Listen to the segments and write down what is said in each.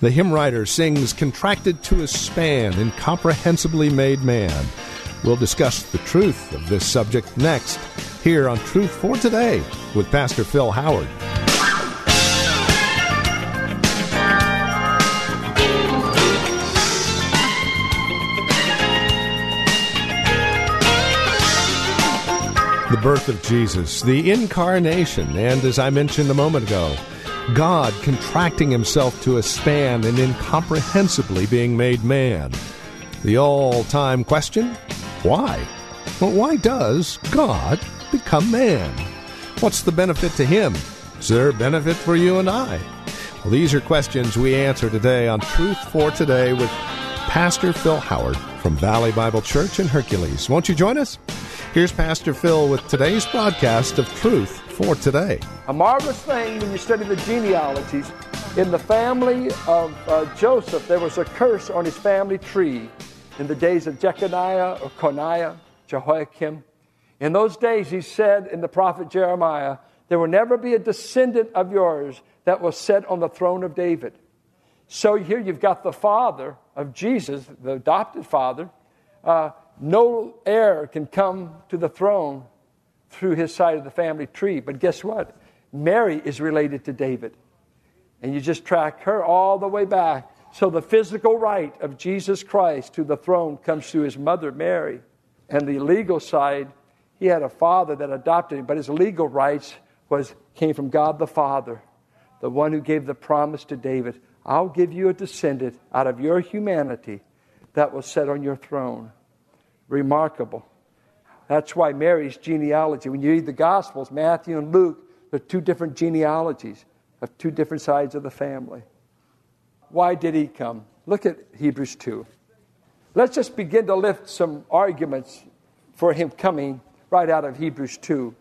The hymn writer sings Contracted to a Span, Incomprehensibly Made Man. We'll discuss the truth of this subject next, here on Truth for Today with Pastor Phil Howard. The birth of Jesus, the incarnation, and as I mentioned a moment ago, God contracting himself to a span and incomprehensibly being made man. The all time question why? Well, why does God become man? What's the benefit to him? Is there a benefit for you and I? Well, these are questions we answer today on Truth for Today with Pastor Phil Howard from Valley Bible Church in Hercules. Won't you join us? Here's Pastor Phil with today's broadcast of Truth for Today. A marvelous thing when you study the genealogies. In the family of uh, Joseph, there was a curse on his family tree in the days of Jeconiah or Coniah, Jehoiakim. In those days, he said in the prophet Jeremiah, There will never be a descendant of yours that will sit on the throne of David. So here you've got the father of Jesus, the adopted father. Uh, no heir can come to the throne through his side of the family tree. But guess what? Mary is related to David. And you just track her all the way back. So the physical right of Jesus Christ to the throne comes through his mother, Mary. And the legal side, he had a father that adopted him, but his legal rights was, came from God the Father, the one who gave the promise to David I'll give you a descendant out of your humanity that will sit on your throne remarkable. That's why Mary's genealogy, when you read the Gospels, Matthew and Luke, they're two different genealogies of two different sides of the family. Why did he come? Look at Hebrews 2. Let's just begin to lift some arguments for him coming right out of Hebrews 2.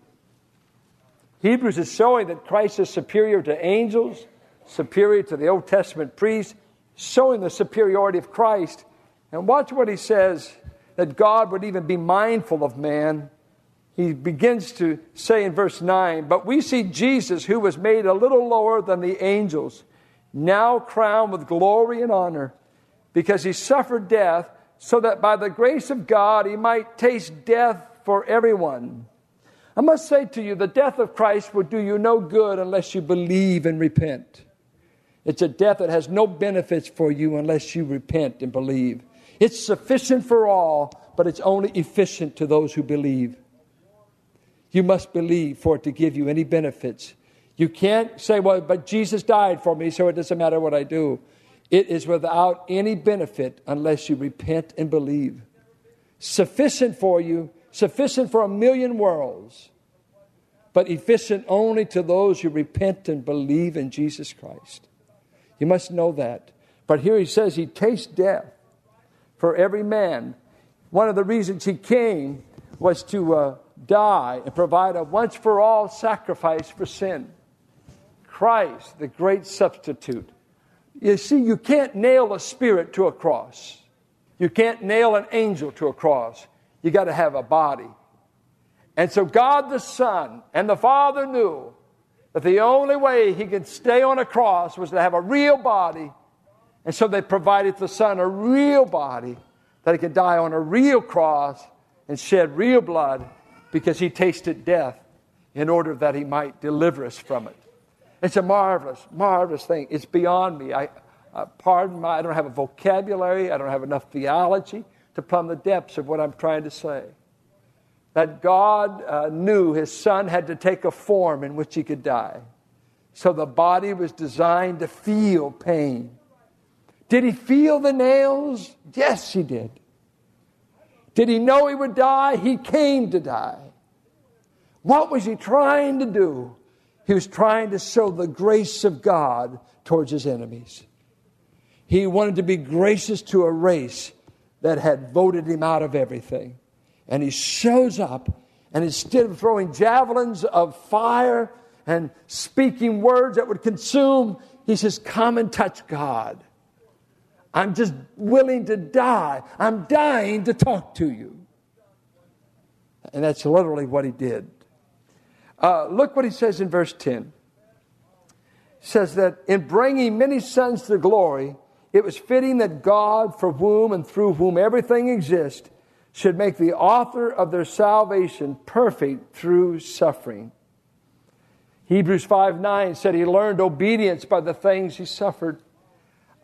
Hebrews is showing that Christ is superior to angels, superior to the Old Testament priests, showing the superiority of Christ. And watch what he says that God would even be mindful of man, he begins to say in verse 9, But we see Jesus, who was made a little lower than the angels, now crowned with glory and honor, because he suffered death, so that by the grace of God he might taste death for everyone. I must say to you, the death of Christ will do you no good unless you believe and repent. It's a death that has no benefits for you unless you repent and believe. It's sufficient for all, but it's only efficient to those who believe. You must believe for it to give you any benefits. You can't say, well, but Jesus died for me, so it doesn't matter what I do. It is without any benefit unless you repent and believe. Sufficient for you, sufficient for a million worlds, but efficient only to those who repent and believe in Jesus Christ. You must know that. But here he says he tastes death for every man. One of the reasons he came was to uh, die and provide a once for all sacrifice for sin. Christ, the great substitute. You see, you can't nail a spirit to a cross. You can't nail an angel to a cross. You got to have a body. And so God the Son and the Father knew that the only way he could stay on a cross was to have a real body and so they provided the Son a real body that he could die on a real cross and shed real blood because he tasted death in order that he might deliver us from it. It's a marvelous, marvelous thing. It's beyond me. I, uh, pardon my, I don't have a vocabulary, I don't have enough theology to plumb the depths of what I'm trying to say. That God uh, knew his son had to take a form in which he could die. So the body was designed to feel pain. Did he feel the nails? Yes, he did. Did he know he would die? He came to die. What was he trying to do? He was trying to show the grace of God towards his enemies. He wanted to be gracious to a race that had voted him out of everything. And he shows up, and instead of throwing javelins of fire and speaking words that would consume, he says, Come and touch God. I'm just willing to die. I'm dying to talk to you. And that's literally what he did. Uh, look what he says in verse 10. He says that in bringing many sons to glory, it was fitting that God, for whom and through whom everything exists, should make the author of their salvation perfect through suffering. Hebrews 5 9 said he learned obedience by the things he suffered.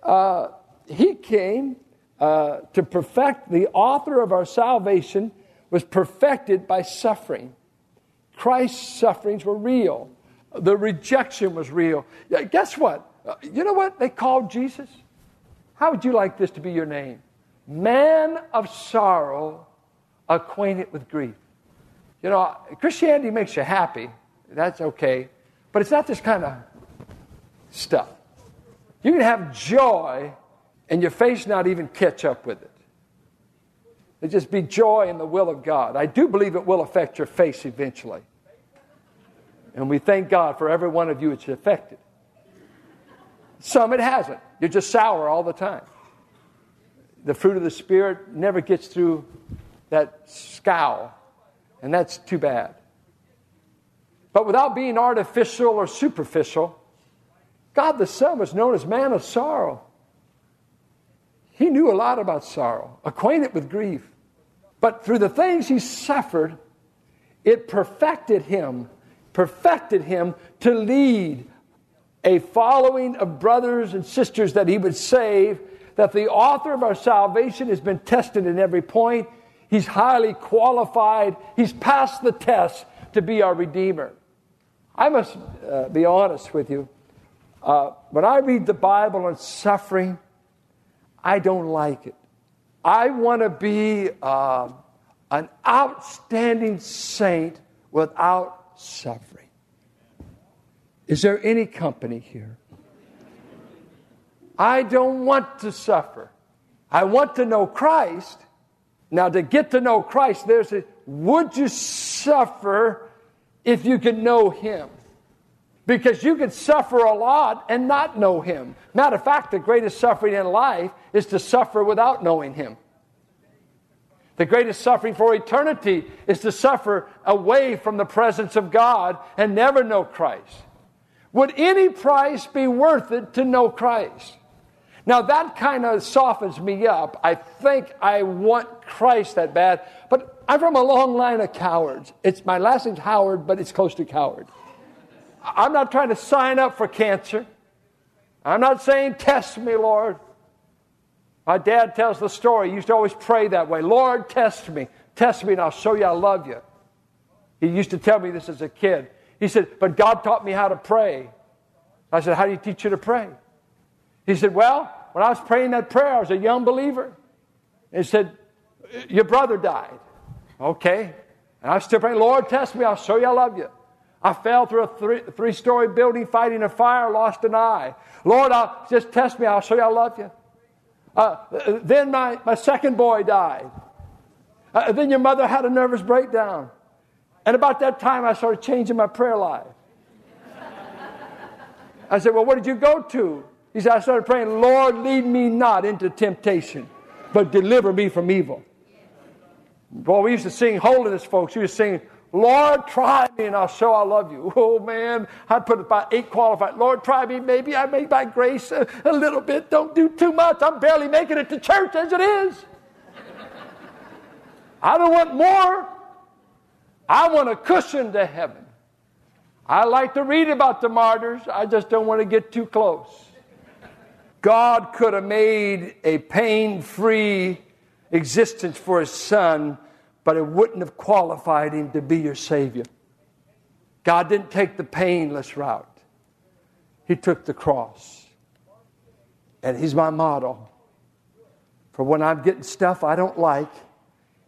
Uh, he came uh, to perfect the author of our salvation was perfected by suffering. Christ's sufferings were real. The rejection was real. Guess what? Uh, you know what they called Jesus? How would you like this to be your name? Man of sorrow, acquainted with grief. You know, Christianity makes you happy. That's okay. But it's not this kind of stuff. You can have joy and your face not even catch up with it. It just be joy in the will of God. I do believe it will affect your face eventually. And we thank God for every one of you it's affected. Some it hasn't. You're just sour all the time. The fruit of the Spirit never gets through that scowl, and that's too bad. But without being artificial or superficial, God the Son was known as man of sorrow. He knew a lot about sorrow, acquainted with grief. But through the things he suffered, it perfected him, perfected him to lead a following of brothers and sisters that he would save, that the author of our salvation has been tested in every point. He's highly qualified, he's passed the test to be our Redeemer. I must uh, be honest with you. Uh, when I read the Bible on suffering, I don't like it. I want to be uh, an outstanding saint without suffering. Is there any company here? I don't want to suffer. I want to know Christ. Now, to get to know Christ, there's a would you suffer if you can know Him? Because you can suffer a lot and not know Him. Matter of fact, the greatest suffering in life is to suffer without knowing Him. The greatest suffering for eternity is to suffer away from the presence of God and never know Christ. Would any price be worth it to know Christ? Now that kind of softens me up. I think I want Christ that bad, but I'm from a long line of cowards. It's my last name's Howard, but it's close to coward. I'm not trying to sign up for cancer. I'm not saying, Test me, Lord. My dad tells the story. He used to always pray that way Lord, test me. Test me, and I'll show you I love you. He used to tell me this as a kid. He said, But God taught me how to pray. I said, How do you teach you to pray? He said, Well, when I was praying that prayer, I was a young believer. He said, Your brother died. Okay. And I was still praying, Lord, test me. I'll show you I love you. I fell through a three, story building fighting a fire, lost an eye. Lord, I'll, just test me. I'll show you I love you. Uh, then my, my second boy died. Uh, then your mother had a nervous breakdown. And about that time, I started changing my prayer life. I said, Well, what did you go to? He said, I started praying, Lord, lead me not into temptation, but deliver me from evil. Boy, we used to sing holiness, folks. We used to sing, Lord, try me and I'll show I love you. Oh man, I put about eight qualified. Lord, try me. Maybe I made by grace a, a little bit. Don't do too much. I'm barely making it to church as it is. I don't want more. I want a cushion to heaven. I like to read about the martyrs. I just don't want to get too close. God could have made a pain free existence for his son but it wouldn't have qualified him to be your Savior. God didn't take the painless route, He took the cross. And He's my model. For when I'm getting stuff I don't like,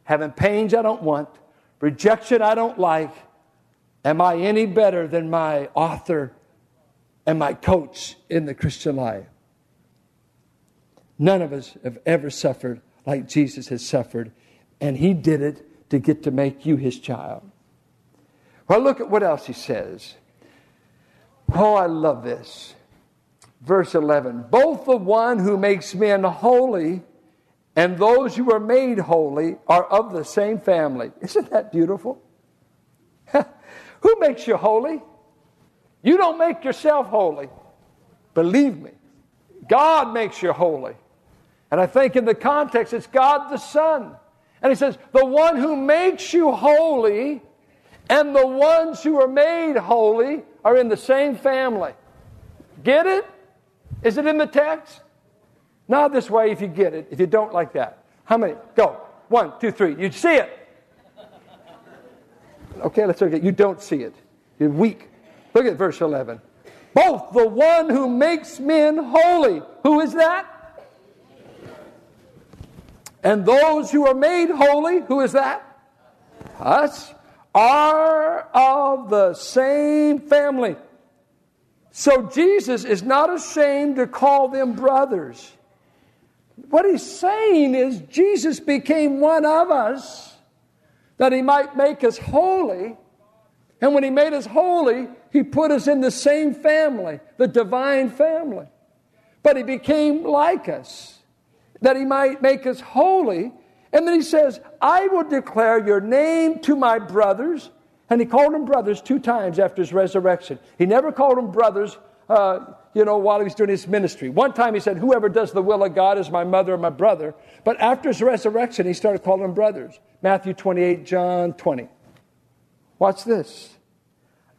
having pains I don't want, rejection I don't like, am I any better than my author and my coach in the Christian life? None of us have ever suffered like Jesus has suffered, and he did it to get to make you his child. Well, look at what else he says. Oh, I love this. Verse 11 Both the one who makes men holy and those who are made holy are of the same family. Isn't that beautiful? who makes you holy? You don't make yourself holy. Believe me. God makes you holy. And I think in the context, it's God the Son. And he says, the one who makes you holy and the ones who are made holy are in the same family. Get it? Is it in the text? Not this way if you get it. If you don't, like that. How many? Go. One, two, three. You see it. Okay, let's look at it. You don't see it. You're weak. Look at verse 11. Both the one who makes men holy. Who is that? And those who are made holy, who is that? Us, are of the same family. So Jesus is not ashamed to call them brothers. What he's saying is Jesus became one of us that he might make us holy. And when he made us holy, he put us in the same family, the divine family. But he became like us that he might make us holy. And then he says, I will declare your name to my brothers. And he called them brothers two times after his resurrection. He never called them brothers, uh, you know, while he was doing his ministry. One time he said, Whoever does the will of God is my mother and my brother. But after his resurrection, he started calling them brothers. Matthew 28, John 20. Watch this.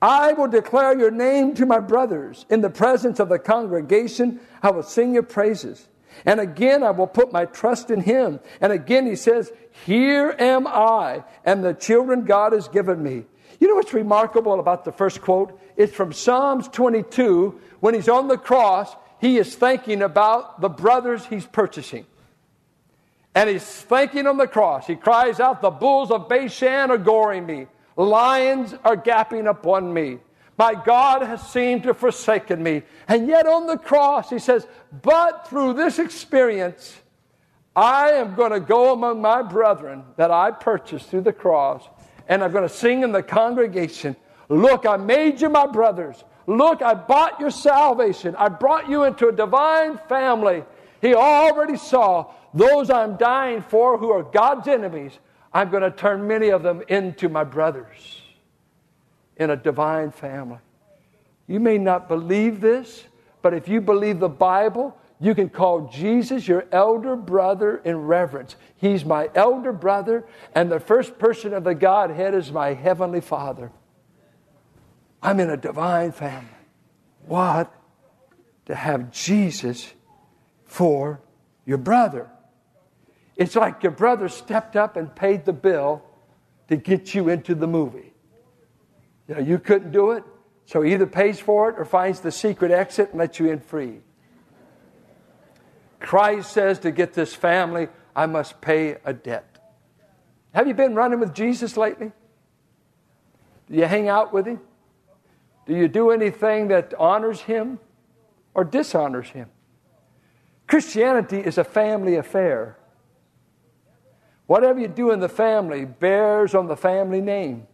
I will declare your name to my brothers. In the presence of the congregation, I will sing your praises. And again, I will put my trust in him. And again, he says, Here am I, and the children God has given me. You know what's remarkable about the first quote? It's from Psalms 22. When he's on the cross, he is thinking about the brothers he's purchasing. And he's thinking on the cross. He cries out, The bulls of Bashan are goring me, lions are gapping upon me. My God has seemed to have forsaken me. And yet on the cross, he says, But through this experience, I am going to go among my brethren that I purchased through the cross, and I'm going to sing in the congregation Look, I made you my brothers. Look, I bought your salvation. I brought you into a divine family. He already saw those I'm dying for who are God's enemies. I'm going to turn many of them into my brothers in a divine family. You may not believe this, but if you believe the Bible, you can call Jesus your elder brother in reverence. He's my elder brother, and the first person of the Godhead is my heavenly Father. I'm in a divine family. What? To have Jesus for your brother. It's like your brother stepped up and paid the bill to get you into the movie. You know, you couldn't do it, so he either pays for it or finds the secret exit and lets you in free. Christ says to get this family, I must pay a debt. Have you been running with Jesus lately? Do you hang out with him? Do you do anything that honors him or dishonors him? Christianity is a family affair. Whatever you do in the family bears on the family name.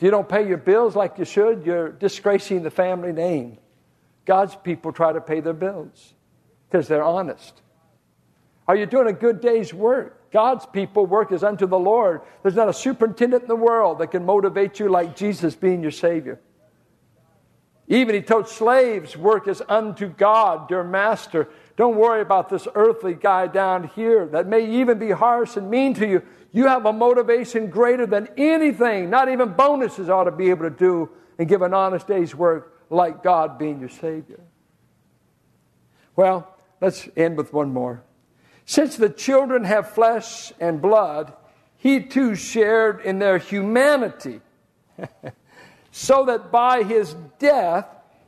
If you don't pay your bills like you should, you're disgracing the family name. God's people try to pay their bills because they're honest. Are you doing a good day's work? God's people work as unto the Lord. There's not a superintendent in the world that can motivate you like Jesus being your Savior. Even he told slaves, work as unto God, your master. Don't worry about this earthly guy down here that may even be harsh and mean to you. You have a motivation greater than anything, not even bonuses ought to be able to do and give an honest day's work like God being your Savior. Well, let's end with one more. Since the children have flesh and blood, he too shared in their humanity, so that by his death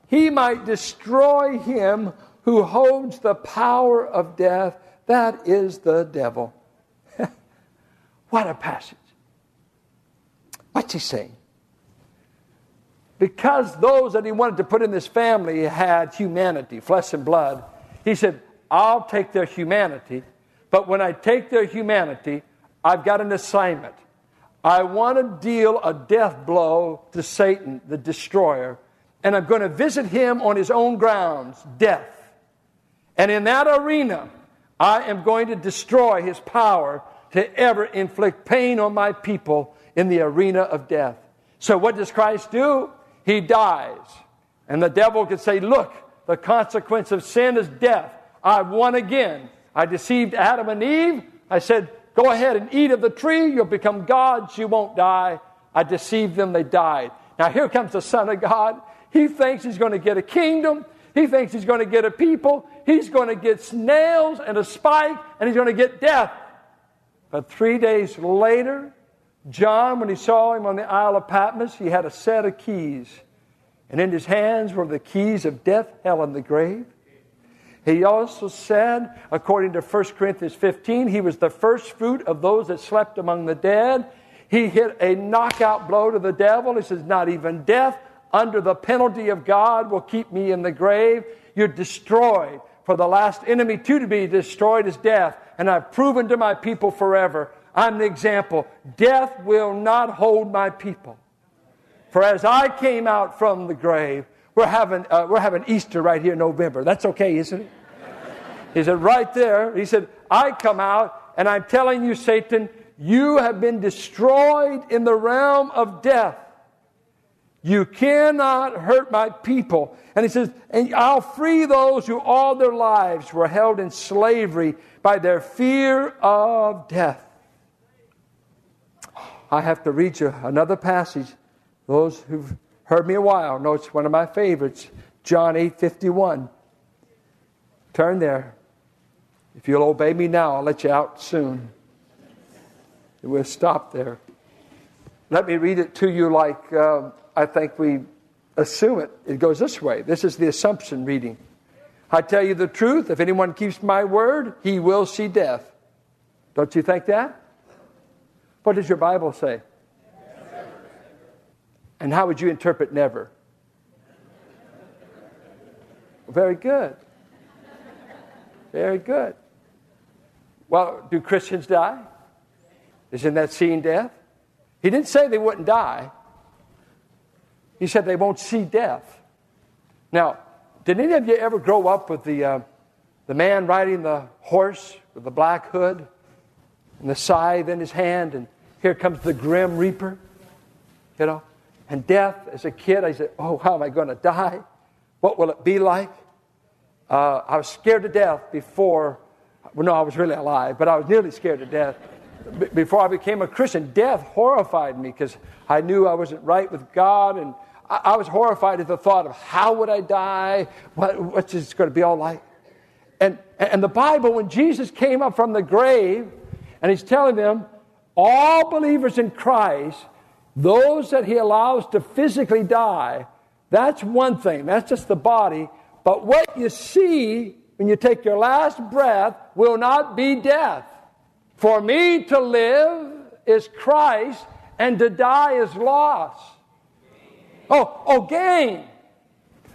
he might destroy him who holds the power of death, that is the devil. What a passage. What's he saying? Because those that he wanted to put in this family had humanity, flesh and blood, he said, I'll take their humanity, but when I take their humanity, I've got an assignment. I want to deal a death blow to Satan, the destroyer, and I'm going to visit him on his own grounds, death. And in that arena, I am going to destroy his power to ever inflict pain on my people in the arena of death. So, what does Christ do? He dies. And the devil could say, Look, the consequence of sin is death. I won again. I deceived Adam and Eve. I said, Go ahead and eat of the tree. You'll become gods. You won't die. I deceived them. They died. Now, here comes the Son of God. He thinks he's going to get a kingdom. He thinks he's going to get a people. He's going to get snails and a spike, and he's going to get death. But three days later, John, when he saw him on the Isle of Patmos, he had a set of keys. And in his hands were the keys of death, hell, and the grave. He also said, according to 1 Corinthians 15, he was the first fruit of those that slept among the dead. He hit a knockout blow to the devil. He says, Not even death, under the penalty of God, will keep me in the grave. You're destroyed. For the last enemy to be destroyed is death. And I've proven to my people forever. I'm the example. Death will not hold my people. For as I came out from the grave, we're having, uh, we're having Easter right here in November. That's okay, isn't it? He said, right there. He said, I come out and I'm telling you, Satan, you have been destroyed in the realm of death. You cannot hurt my people. And he says, and I'll free those who all their lives were held in slavery by their fear of death. I have to read you another passage. Those who've heard me a while know it's one of my favorites. John 8 51. Turn there. If you'll obey me now, I'll let you out soon. We'll stop there. Let me read it to you like uh, I think we assume it. It goes this way. This is the assumption reading. I tell you the truth, if anyone keeps my word, he will see death. Don't you think that? What does your Bible say? And how would you interpret never? Very good. Very good. Well, do Christians die? Isn't that seeing death? He didn't say they wouldn't die. He said they won't see death. Now, did any of you ever grow up with the, uh, the man riding the horse with the black hood and the scythe in his hand, and here comes the grim reaper? You know? And death, as a kid, I said, Oh, how am I going to die? What will it be like? Uh, I was scared to death before, well, no, I was really alive, but I was nearly scared to death. Before I became a Christian, death horrified me because I knew I wasn't right with God, and I, I was horrified at the thought of how would I die? What, what's this going to be all like? And, and the Bible, when Jesus came up from the grave, and he's telling them, all believers in Christ those that he allows to physically die, that's one thing. That's just the body. But what you see when you take your last breath will not be death. For me to live is Christ, and to die is loss. Oh, oh, gain.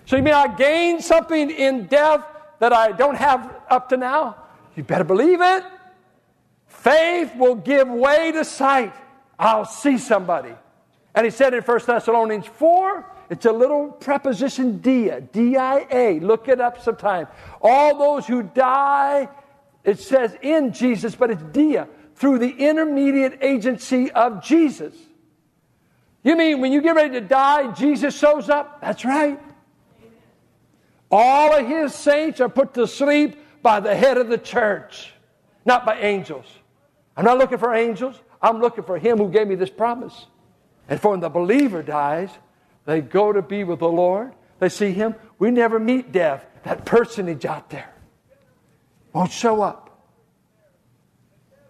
So you mean I gain something in death that I don't have up to now? You better believe it. Faith will give way to sight. I'll see somebody. And he said in 1 Thessalonians 4, it's a little preposition dia, D I A. Look it up sometime. All those who die, it says in Jesus, but it's dia, through the intermediate agency of Jesus. You mean when you get ready to die, Jesus shows up? That's right. All of his saints are put to sleep by the head of the church, not by angels. I'm not looking for angels. I'm looking for him who gave me this promise. And for when the believer dies, they go to be with the Lord. They see him. We never meet death. That personage out there won't show up.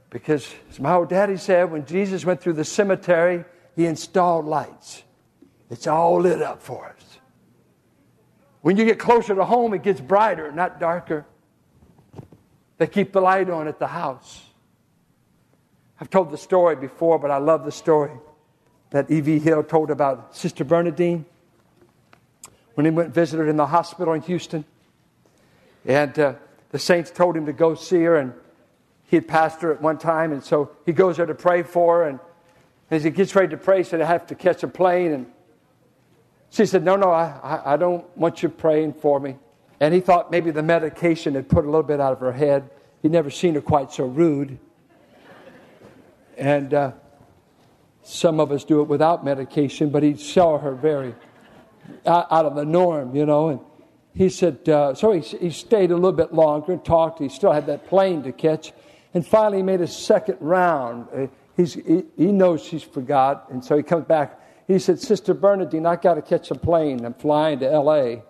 Because, as my old daddy said, when Jesus went through the cemetery, he installed lights. It's all lit up for us. When you get closer to home, it gets brighter, not darker. They keep the light on at the house. I've told the story before, but I love the story that E.V. Hill told about Sister Bernadine when he went and visited in the hospital in Houston. And uh, the saints told him to go see her, and he had passed her at one time, and so he goes there to pray for her. And as he gets ready to pray, he said, I have to catch a plane. And she said, No, no, I, I don't want you praying for me. And he thought maybe the medication had put a little bit out of her head. He'd never seen her quite so rude. And uh, some of us do it without medication, but he saw her very out, of the norm, you know. And he said, uh, so he, he stayed a little bit longer and talked. He still had that plane to catch. And finally, he made a second round. He's, he, he knows she's forgot. And so he comes back. He said, Sister Bernadine, I got to catch a plane. I'm flying to L.A.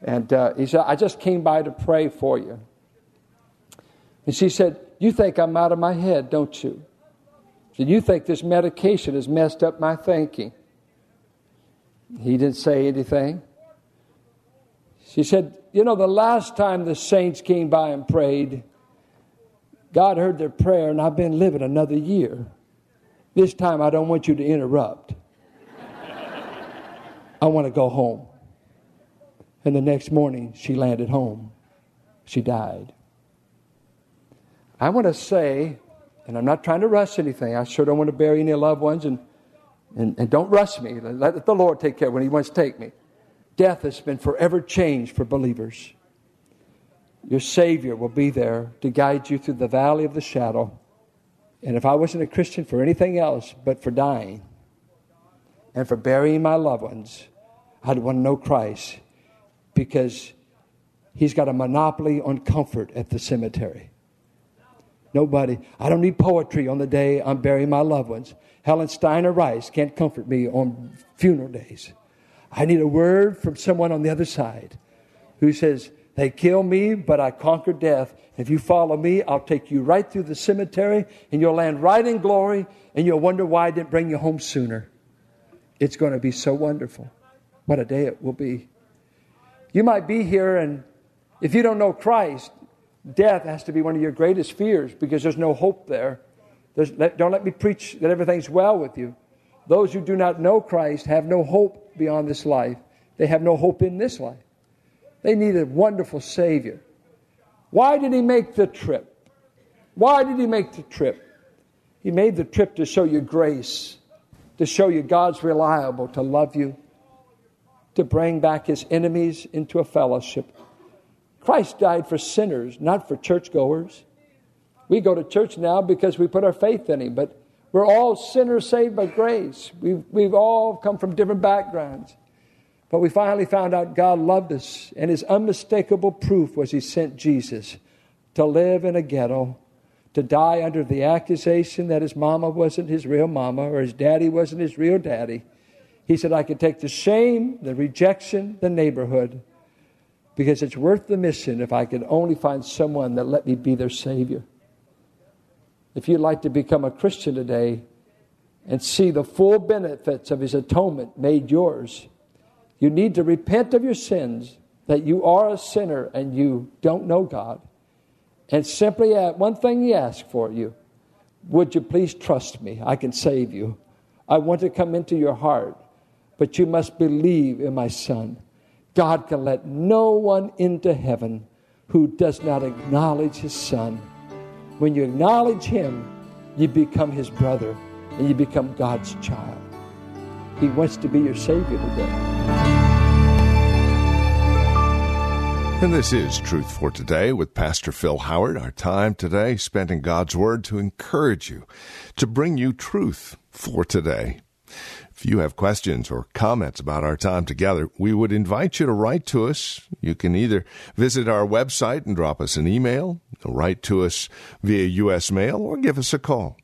And uh, he said, I just came by to pray for you. And she said, You think I'm out of my head, don't you? Said, You think this medication has messed up my thinking. He didn't say anything. She said, You know, the last time the saints came by and prayed, God heard their prayer, and I've been living another year. This time I don't want you to interrupt. I want to go home. And the next morning, she landed home. She died. I want to say, and I'm not trying to rush anything, I sure don't want to bury any loved ones, and, and, and don't rush me. Let the Lord take care when He wants to take me death has been forever changed for believers. Your Savior will be there to guide you through the valley of the shadow. And if I wasn't a Christian for anything else but for dying and for burying my loved ones, I'd want to know Christ because He's got a monopoly on comfort at the cemetery. Nobody, I don't need poetry on the day I'm burying my loved ones. Helen Steiner Rice can't comfort me on funeral days. I need a word from someone on the other side who says, They kill me, but I conquer death. If you follow me, I'll take you right through the cemetery and you'll land right in glory and you'll wonder why I didn't bring you home sooner. It's going to be so wonderful. What a day it will be. You might be here, and if you don't know Christ, death has to be one of your greatest fears because there's no hope there. don't let me preach that everything's well with you. Those who do not know Christ have no hope beyond this life. They have no hope in this life. They need a wonderful Savior. Why did He make the trip? Why did He make the trip? He made the trip to show you grace, to show you God's reliable, to love you, to bring back His enemies into a fellowship. Christ died for sinners, not for churchgoers. We go to church now because we put our faith in Him, but we're all sinners saved by grace. We've, we've all come from different backgrounds. But we finally found out God loved us, and his unmistakable proof was he sent Jesus to live in a ghetto, to die under the accusation that his mama wasn't his real mama or his daddy wasn't his real daddy. He said, I could take the shame, the rejection, the neighborhood, because it's worth the mission if I could only find someone that let me be their Savior. If you'd like to become a Christian today and see the full benefits of His atonement made yours, you need to repent of your sins, that you are a sinner and you don't know God, and simply add one thing He asks for you Would you please trust me? I can save you. I want to come into your heart, but you must believe in my Son. God can let no one into heaven who does not acknowledge His Son. When you acknowledge Him, you become His brother and you become God's child. He wants to be your Savior today. And this is Truth for Today with Pastor Phil Howard. Our time today spent in God's Word to encourage you, to bring you truth for today. If you have questions or comments about our time together, we would invite you to write to us. You can either visit our website and drop us an email, write to us via U.S. mail, or give us a call.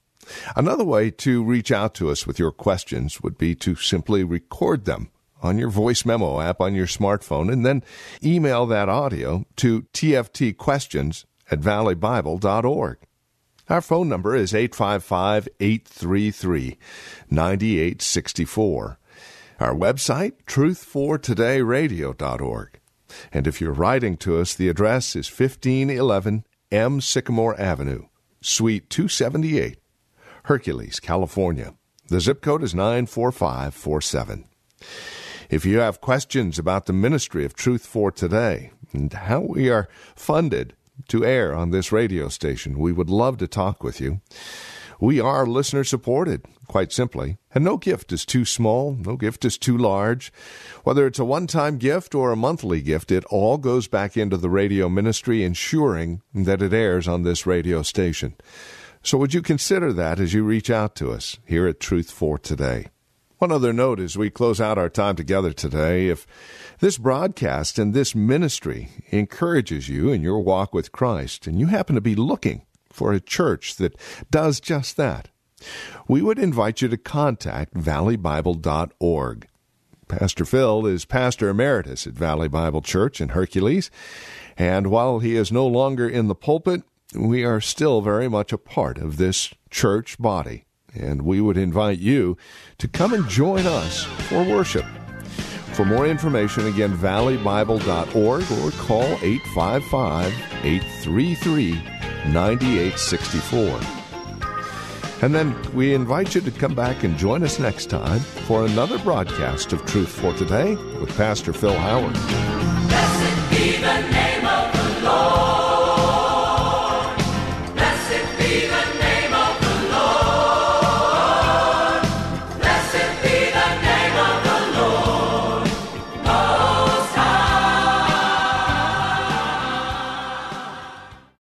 Another way to reach out to us with your questions would be to simply record them on your voice memo app on your smartphone and then email that audio to tftquestions at valleybible.org. Our phone number is 855 833 9864. Our website, truthfortodayradio.org. And if you're writing to us, the address is 1511 M. Sycamore Avenue, Suite 278, Hercules, California. The zip code is 94547. If you have questions about the ministry of Truth for Today and how we are funded, to air on this radio station. We would love to talk with you. We are listener supported, quite simply, and no gift is too small, no gift is too large. Whether it's a one time gift or a monthly gift, it all goes back into the radio ministry, ensuring that it airs on this radio station. So, would you consider that as you reach out to us here at Truth for Today? One other note as we close out our time together today if this broadcast and this ministry encourages you in your walk with Christ, and you happen to be looking for a church that does just that, we would invite you to contact valleybible.org. Pastor Phil is pastor emeritus at Valley Bible Church in Hercules, and while he is no longer in the pulpit, we are still very much a part of this church body and we would invite you to come and join us for worship. For more information, again, valleybible.org or call 855 833 9864. And then we invite you to come back and join us next time for another broadcast of Truth for Today with Pastor Phil Howard.